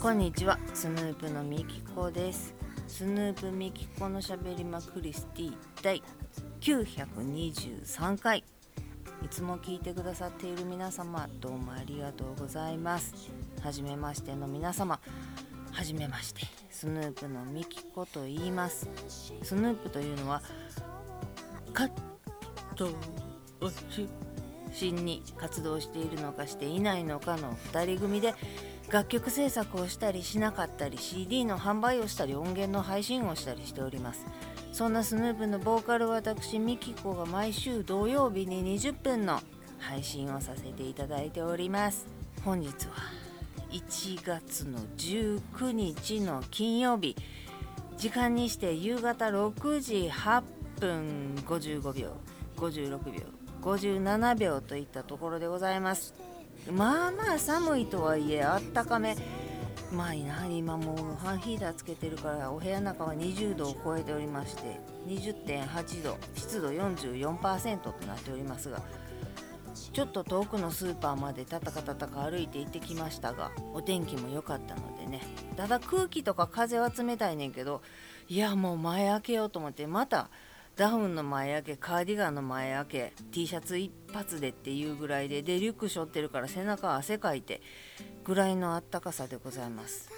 こんにちは。スヌープのみきこです。スヌープみきこのしゃべりまクリスティ第923回。いつも聞いてくださっている皆様どうもありがとうございます。はじめましての皆様。はじめまして。スヌープのみきこと言います。スヌープというのはカットを中心に活動しているのかしていないのかの2人組で楽曲制作をしたりしなかったり CD の販売をしたり音源の配信をしたりしております。そんなスヌープのボーカル私ミキコが毎週土曜日に20分の配信をさせていただいております。本日は1月の19日の金曜日。時間にして夕方6時8分55秒56秒57秒といったところでございます。まあまあ寒いとはいえあったかめ。まあいな今もうファンヒーターつけてるからお部屋の中は20度を超えておりまして20.8度湿度44%となっておりますがちょっと遠くのスーパーまでたたかたたか歩いて行ってきましたがお天気も良かったのでね。ただ空気とか風は冷たいねんけどいやもう前開けようと思ってまたダウンの前開けカーディガンの前開け T シャツ一発でっていうぐらいででリュック背負ってるから背中汗かいてぐらいのあったかさでございます。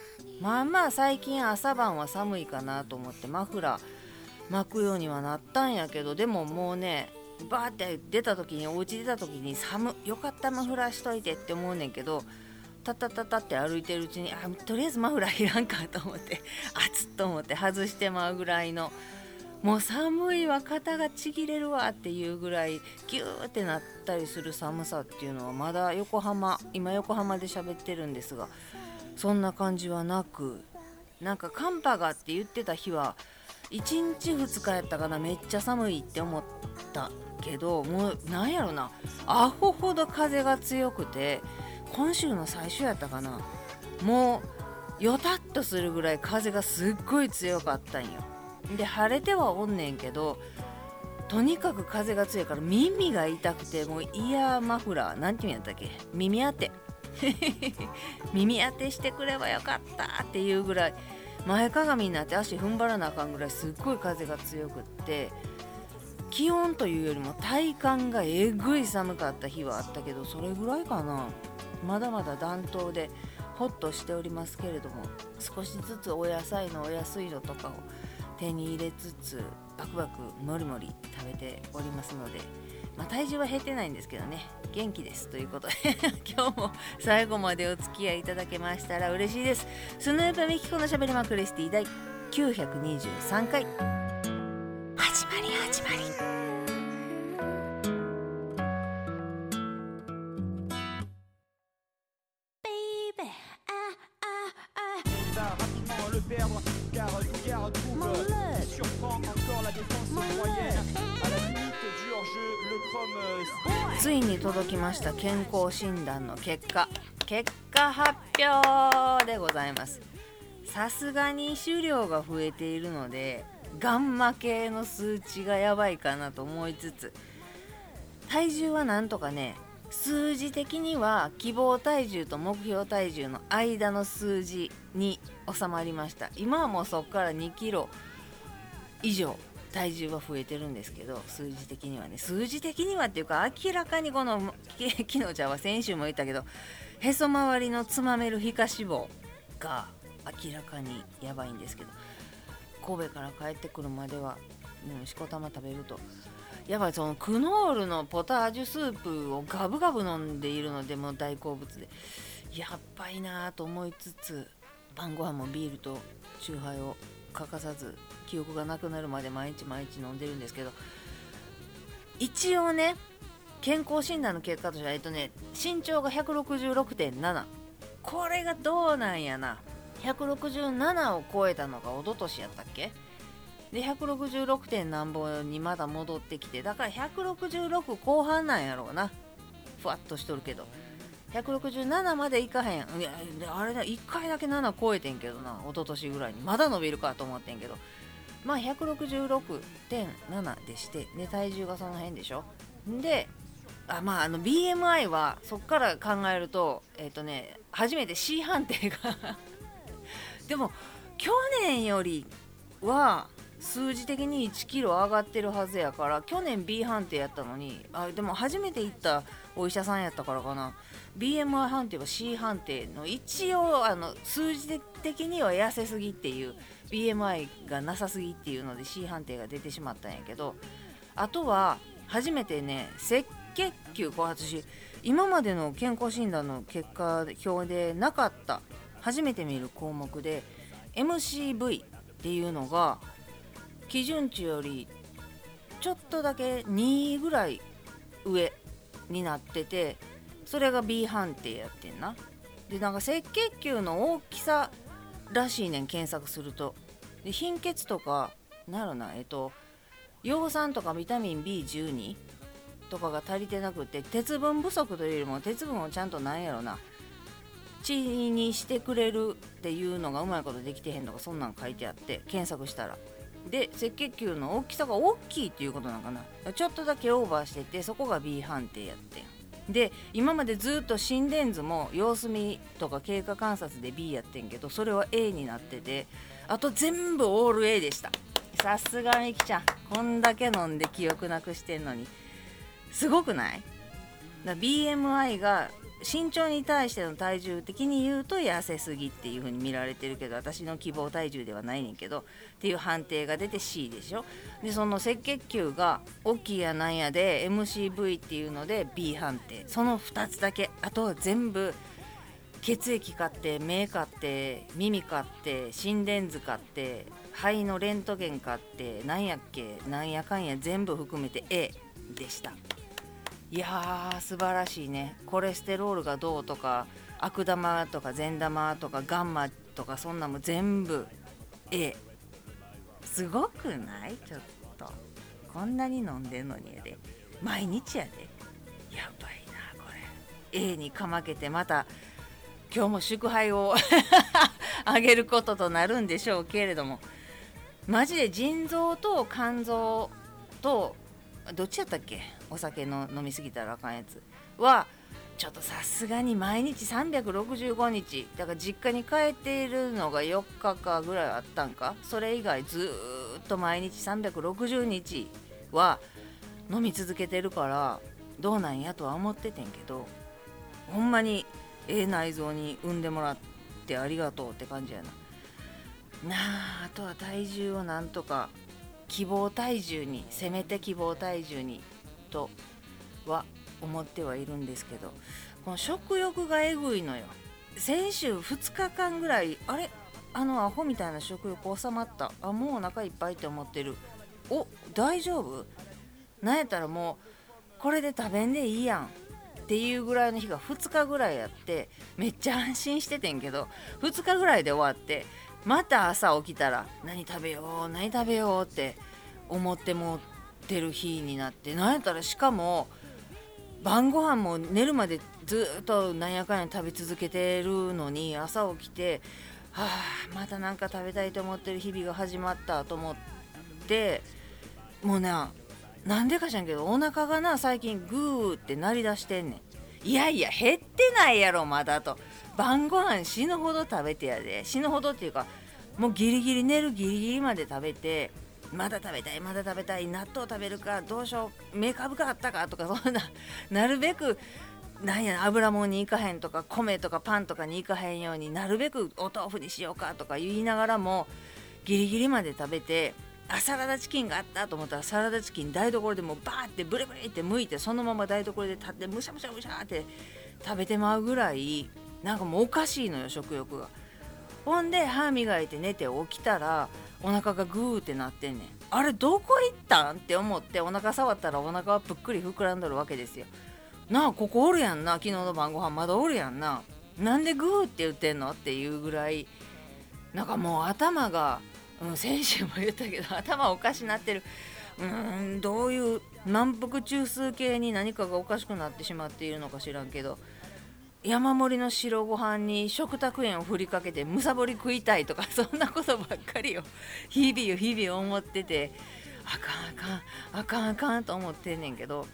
まあまあ最近朝晩は寒いかなと思ってマフラー巻くようにはなったんやけどでももうねバーって出た時にお家出た時に寒よかったマフラーしといてって思うねんけどタタタタって歩いてるうちにあとりあえずマフラーいらんかと思って熱っと思って外してまうぐらいのもう寒いわ肩がちぎれるわっていうぐらいギューってなったりする寒さっていうのはまだ横浜今横浜で喋ってるんですがそんな感じはなくなんか寒波がって言ってた日は1日2日やったかなめっちゃ寒いって思ったけどもうなんやろなアホほど風が強くて今週の最初やったかなもうよたっとするぐらい風がすっごい強かったんよ。で晴れてはおんねんけどとにかく風が強いから耳が痛くてもうイヤーマフラーなんて言うんやったっけ？耳当て。耳当てしてくればよかったっていうぐらい前かがみになって足踏ん張らなあかんぐらいすっごい風が強くって気温というよりも体感がえぐい寒かった日はあったけどそれぐらいかな。まだまだ暖冬でホッとしておりますけれども少しずつお野菜のお安いのとかを手に入れつつバクバクもりもり食べておりますので、まあ、体重は減ってないんですけどね元気ですということで 今日も最後までお付き合いいただけましたら嬉しいです。スヌープミキコのしゃべりまクリスティ第923回。届きました健康診断の結果結果発表でございます。さすがに種量が増えているのでガンマ系の数値がやばいかなと思いつつ体重はなんとかね数字的には希望体重と目標体重の間の数字に収まりました。今はもうそこから2キロ以上。体重は増えてるんですけど数字的にはね。数字的にはっていうか明らかにこの 昨日じゃんは先週も言ったけどへそ周りのつまめる皮下脂肪が明らかにやばいんですけど神戸から帰ってくるまでは、うん、しこたま食べると。やばいそのクノールのポタージュスープをガブガブ飲んでいるのでもう大好物で。やっばいなと思いつつ晩ご飯もビールとチューハイを欠かさず記憶がなくなるまで毎日毎日飲んでるんですけど一応ね健康診断の結果としては、えっとね、身長が166.7これがどうなんやな。167を超えたのが一昨年やったっけ？で166点なんぼにまだ戻ってきてだから166後半なんやろうな。ふわっとしとるけど。167までいかへん。いやあれだ1回だけ7超えてんけどな一昨年ぐらいに。まだ伸びるかと思ってんけど。まあ166.7でしてで体重がその辺でしょ。であまああの BMI はそっから考えるとえっ、ー、とね初めて C 判定が でも去年よりは数字的に1キロ上がってるはずやから去年 B 判定やったのにあでも初めて行ったお医者さんやったからかな。BMI 判定は C 判定の一応あの数字的には痩せすぎっていう BMI がなさすぎっていうので C 判定が出てしまったんやけどあとは初めてね赤血球こう私今までの健康診断の結果表でなかった初めて見る項目で MCV っていうのが基準値よりちょっとだけ2ぐらい上になっててそれが B 判定やってんな。でなんか赤血球の大きさらしいねん検索すると。で貧血とかなるなえっと葉酸とかビタミン B12 とかが足りてなくて鉄分不足というよりも鉄分をちゃんとなんやろな血にしてくれるっていうのがうまいことできてへんとかそんなん書いてあって検索したら。で赤血球の大きさが大きいっていうことなのかな。ちょっとだけオーバーしててそこが B 判定やってん。で今までずっと心電図も様子見とか経過観察で B やってんけどそれは A になっててあと全部オール A でした。さすがみきちゃん。こんだけ飲んで記憶なくしてんのに。すごくない？だ BMI が身長に対しての体重的に言うと痩せすぎっていう風に見られてるけど私の希望体重ではないねんけどっていう判定が出て C でしょ？でその赤血球が大きいやなんやで MCV っていうので B 判定。その2つだけあとは全部血液買って目買って耳買って心電図買って肺のレントゲン買ってなんやっけなんやかんや全部含めて A でした。いやー素晴らしいね。コレステロールがどうとか悪玉とか善玉とかガンマとかそんなも全部 A すごくない？ちょっと。こんなに飲んでんのにやで。毎日やで。やばいなこれ。A にかまけてまた今日も祝杯を あげることとなるんでしょうけれども。マジで腎臓と肝臓とどっちやったっけ？お酒の飲みすぎたらあかんやつはちょっとさすがに毎日365日だから実家に帰っているのが4日かぐらいあったんか？それ以外ずっと毎日360日は飲み続けてるからどうなんやとは思っててんけどほんまにええ内臓に産んでもらってありがとうって感じやな。なああとは体重をなんとか希望体重にせめて希望体重にとは思ってはいるんですけどこの食欲がえぐいのよ。先週2日間ぐらいあれ？あのアホみたいな食欲収まった。あもうお腹いっぱいって思ってる。お大丈夫？なんやったらもうこれで食べんでいいやん。っていうぐらいの日が2日ぐらいやってめっちゃ安心しててんけど2日ぐらいで終わってまた朝起きたら何食べよう何食べようって思ってもってる日になってなんやったらしかも晩ご飯も寝るまでずっとなんやかんや食べ続けてるのに朝起きてはあまた何か食べたいと思ってる日々が始まったと思ってもうななんでかしらんけどお腹がな最近グーって鳴り出してんねん。いやいや減ってないやろまだと。晩ご飯死ぬほど食べてやで。死ぬほどっていうかもうギリギリ寝るギリギリまで食べてまだ食べたいまだ食べたい納豆食べるかどうしようメーカブかあったかとかそんななるべくなんや油もんに行かへんとか米とかパンとかに行かへんようになるべくお豆腐にしようかとか言いながらもギリギリまで食べてあサラダチキンがあったと思ったらサラダチキン台所でもうバーってブリブリって剥いてそのまま台所で立ってむしゃむしゃむしゃって食べてまうぐらいなんかもうおかしいのよ食欲が。ほんで歯磨いて寝て起きたらお腹がグーってなってんねん。あれどこ行ったんって思ってお腹触ったらお腹はぷっくり膨らんどるわけですよ。なあここおるやんな。昨日の晩ご飯まだおるやんな。なんでグーって言ってんのっていうぐらいなんかもう頭が、うん、先週も言ったけど頭おかしなってる。うんどういう満腹中枢系に何かがおかしくなってしまっているのか知らんけど。山盛りの白ご飯に食卓園を振りかけてむさぼり食いたいとか そんなことばっかりを日々を日々思っててあかんあかんあかんあかんと思ってんねんけど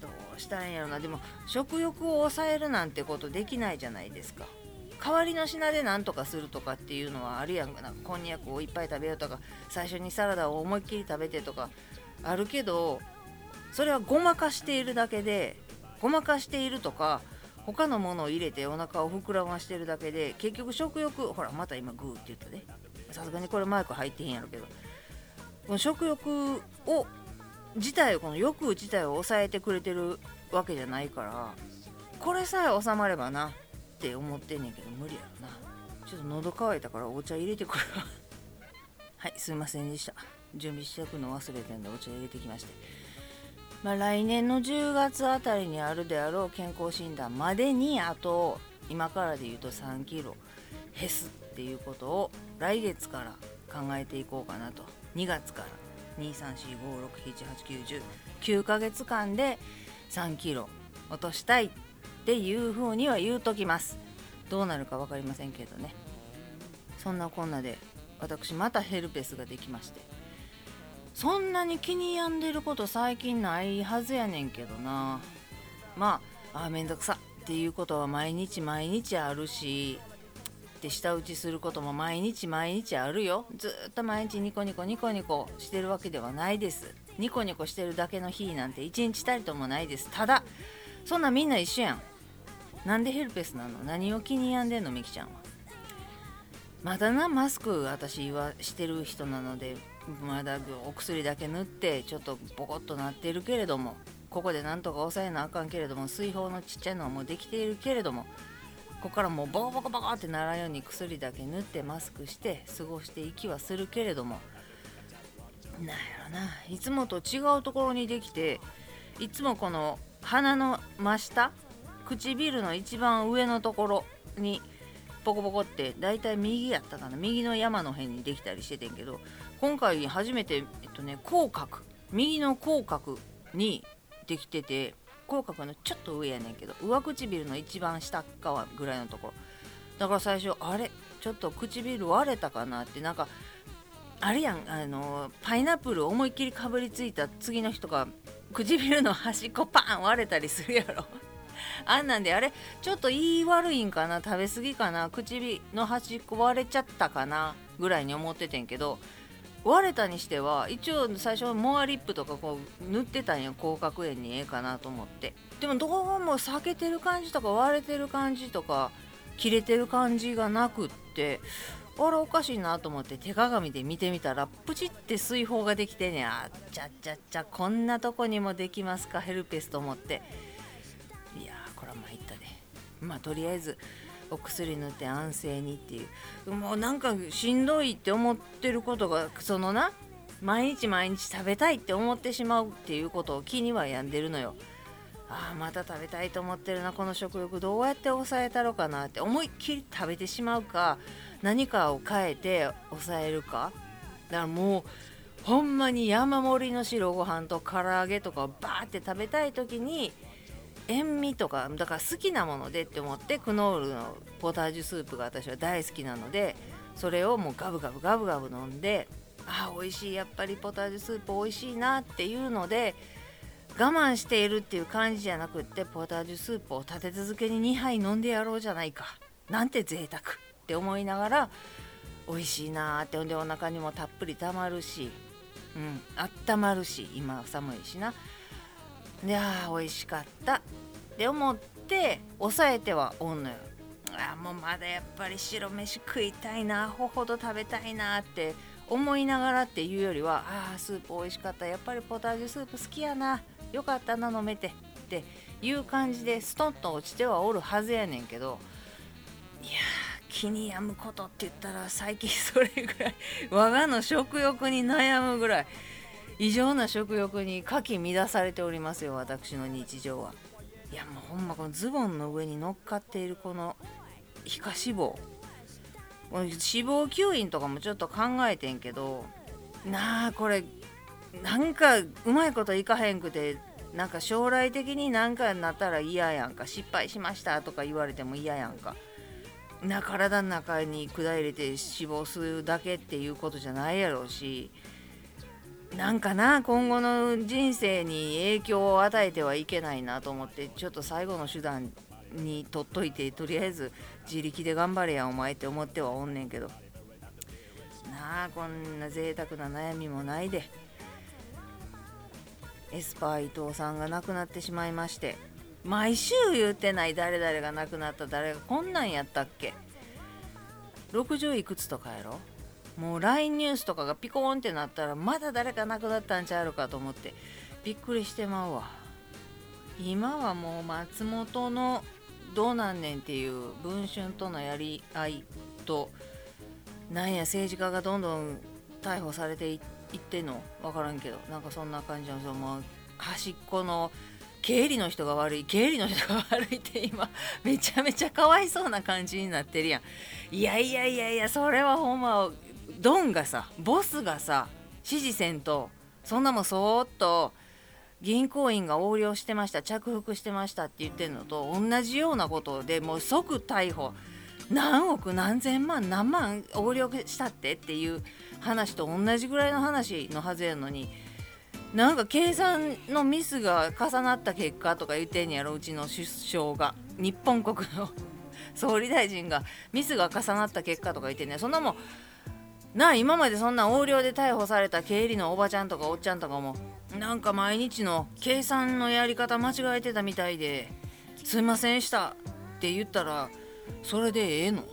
どうしたらいいんやろな。でも食欲を抑えるなんてことできないじゃないですか。代わりの品で何とかするとかっていうのはあるやんかな。こんにゃくをいっぱい食べようとか最初にサラダを思いっきり食べてとかあるけどそれはごまかしているだけでごまかしているとか他のものを入れてお腹を膨らましてるだけで結局食欲ほらまた今グーって言ったねさすがにこれマイク入ってへんやろけど。この食欲を自体この欲自体を抑えてくれてるわけじゃないからこれさえ収まればなって思ってんねんけど無理やろな。ちょっと喉乾いたからお茶入れてくるはいすいませんでした。準備しておくの忘れてんでお茶入れてきまして。まあ、来年の10月あたりにあるであろう健康診断までにあと今からで言うと3キロ減すっていうことを来月から考えていこうかなと。2月から23456789109ヶ月間で3キロ落としたいっていうふうには言うときます。どうなるか分かりませんけどね。そんなこんなで私またヘルペスができまして。そんなに気に病んでること最近ないはずやねんけどな。まああめんどくさ。っていうことは毎日毎日あるしって舌打ちすることも毎日毎日あるよ。ずっと毎日ニコニコニコニコしてるわけではないです。ニコニコしてるだけの日なんて一日たりともないです。ただそんなみんな一緒やん。なんでヘルペスなの？何を気に病んでんのみきちゃんは。まだなマスク私はしてる人なので。まだお薬だけ塗ってちょっとボコッとなってるけれどもここでなんとか抑えなあかんけれども水泡のちっちゃいのはもうできているけれどもここからもうボコボコボコってならんように薬だけ塗ってマスクして過ごしていきはするけれどもなんやろな。いつもと違うところにできていつもこの鼻の真下唇の一番上のところにポコポコって大体右やったかな。右の山の辺にできたりしててんけど今回初めて、えっとね、口角右の口角にできてて口角のちょっと上やねんけど上唇の一番下側ぐらいのところ。だから最初あれ？ちょっと唇割れたかなってなんかあれやんあのパイナップル思いっきりかぶりついた次の日とか唇の端っこパン割れたりするやろ。あんなんであれ？ちょっと言い悪いんかな？食べ過ぎかな？唇の端っこ割れちゃったかな？ぐらいに思っててんけど割れたにしては一応最初モアリップとかこう塗ってたんよ広角炎にええかなと思って。でもどうも裂けてる感じとか割れてる感じとか切れてる感じがなくってあれおかしいなと思って手鏡で見てみたらプチって水泡ができてねあっちゃっちゃっちゃこんなとこにもできますかヘルペスと思って。いやーこれは参ったでまあとりあえずお薬塗って安静にっていうもうなんかしんどいって思ってることがそのな毎日毎日食べたいって思ってしまうっていうことを気には病んでるのよ。ああまた食べたいと思ってるなこの食欲どうやって抑えたろかなって思いっきり食べてしまうか何かを変えて抑えるかだからもうほんまに山盛りの白ご飯と唐揚げとかをバーって食べたい時に塩味とかだから好きなものでって思ってクノールのポタージュスープが私は大好きなのでそれをもうガブガブガブガブ飲んであ美味しいやっぱりポタージュスープ美味しいなっていうので我慢しているっていう感じじゃなくってポタージュスープを立て続けに2杯飲んでやろうじゃないかなんて贅沢って思いながら美味しいなってほんでお腹にもたっぷりたまるしうんあったまるし今寒いしな。いやー美味しかった。って思って抑えてはおんのよ。あもうまだやっぱり白飯食いたいなほほど食べたいなって思いながらっていうよりはあースープ美味しかった。やっぱりポタージュスープ好きやな。よかったな飲めて。っていう感じでストンと落ちてはおるはずやねんけどいや気に病むことって言ったら最近それぐらい我がの食欲に悩むぐらい異常な食欲にかき乱されておりますよ私の日常は。いやもうほんまこのズボンの上に乗っかっているこの皮下脂肪。脂肪吸引とかもちょっと考えてんけどなあこれなんかうまいこといかへんくてなんか将来的に何かになったら嫌やんか。失敗しましたとか言われても嫌やんか。な体の中に管入れて脂肪吸うだけっていうことじゃないやろうし。なんかな今後の人生に影響を与えてはいけないなと思ってちょっと最後の手段に取っといてとりあえず自力で頑張れやお前って思ってはおんねんけど。なあこんな贅沢な悩みもないで。エスパー伊藤さんが亡くなってしまいまして。毎週言うてない誰々が亡くなった誰がこんなんやったっけ。60いくつとかやろ。もう LINE ニュースとかがピコーンってなったらまだ誰か亡くなったんちゃうかと思ってびっくりしてまうわ。今はもう松本のどうなんねんっていう文春とのやり合いとなんや政治家がどんどん逮捕されていってんの？分からんけど。なんかそんな感じのその端っこの経理の人が悪い経理の人が悪いって今めちゃめちゃかわいそうな感じになってるやん。いやいやいやいやそれはほんまドンがさボスがさ指示せんとそんなもんそーっと銀行員が横領してました着服してましたって言ってるのと同じようなことでもう即逮捕。何億何千万何万横領したってっていう話と同じぐらいの話のはずやのになんか計算のミスが重なった結果とか言ってんやろうちの首相が。日本国の 総理大臣がミスが重なった結果とか言ってんねそんなもんなあ今までそんな横領で逮捕された経理のおばちゃんとかおっちゃんとかもなんか毎日の計算のやり方間違えてたみたいですいませんでしたって言ったらそれでええの？っ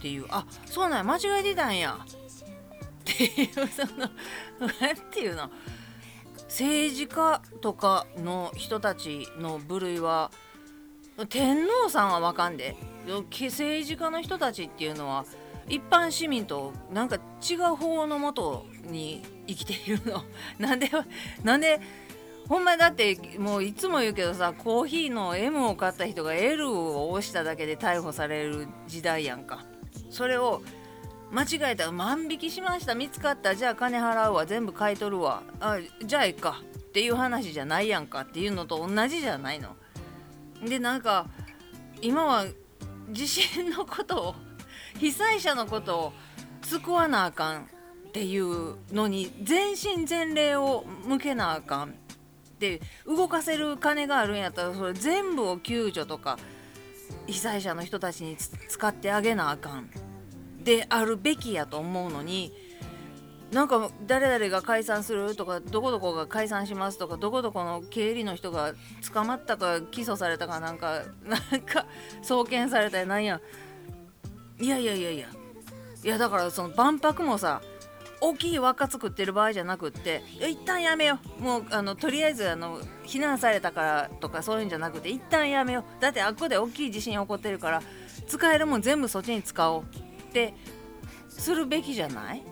ていうあそうなんや間違えてたんや。っていうその何ていうの？政治家とかの人たちの部類は天皇さんはわかんで政治家の人たちっていうのは一般市民となんか違う法のもとに生きているの。なんでなんでほんまだってもういつも言うけどさコーヒーの M を買った人が L を押しただけで逮捕される時代やんか。それを間違えた万引きしました。見つかった。じゃあ金払うわ。全部買い取るわ。あじゃあええか。っていう話じゃないやんかっていうのと同じじゃないの。でなんか今は地震のことを被災者のことを救わなあかんっていうのに全身全霊を向けなあかん。って動かせる金があるんやったらそれ全部を救助とか被災者の人たちに使ってあげなあかん。であるべきやと思うのになんか誰々が解散するとかどこどこが解散しますとかどこどこの経理の人が捕まったか起訴されたかなんかなんか送検されたりなんや。いやいやいやいや。いやだからその万博もさ大きい輪っか作ってる場合じゃなくって一旦やめよう。もうあのとりあえずあの避難されたからとかそういうんじゃなくて一旦やめよう。だってあっこで大きい地震起こってるから使えるもん全部そっちに使おうってするべきじゃない？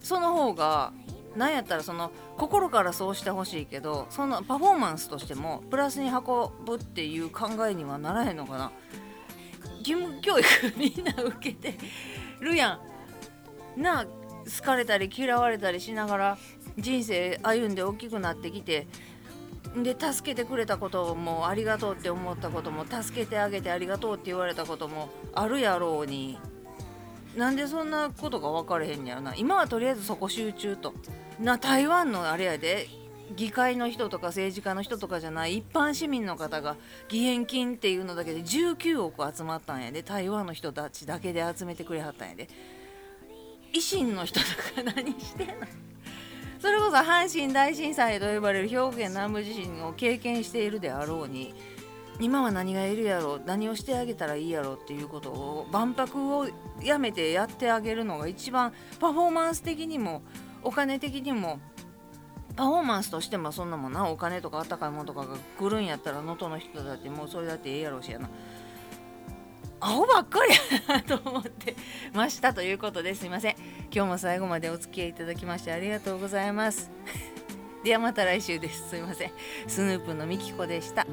その方がなんやったらその心からそうしてほしいけどそのパフォーマンスとしてもプラスに運ぶっていう考えにはならへんのかな。義務教育みんな受けてるやん。なあ好かれたり嫌われたりしながら人生歩んで大きくなってきてで助けてくれたこともありがとうって思ったことも助けてあげてありがとうって言われたこともあるやろうに。なんでそんなことが分かれへんやろな。今はとりあえずそこ集中と。な台湾のあれやで。議会の人とか政治家の人とかじゃない一般市民の方が義援金っていうのだけで19億集まったんやで台湾の人たちだけで集めてくれはったんやで。維新の人とか何してんの？それこそ阪神大震災と呼ばれる兵庫県南部地震を経験しているであろうに今は何がいるやろ何をしてあげたらいいやろっていうことを万博をやめてやってあげるのが一番パフォーマンス的にもお金的にもパフォーマンスとしてもそんなもんな。お金とかあったかいもんとかが来るんやったら能登の人だってもうそれだってええやろうしやな。アホばっかりやなと思って ましたということですいません。今日も最後までお付き合いいただきましてありがとうございます。ではまた来週です。すいません。スヌープのみきこでした。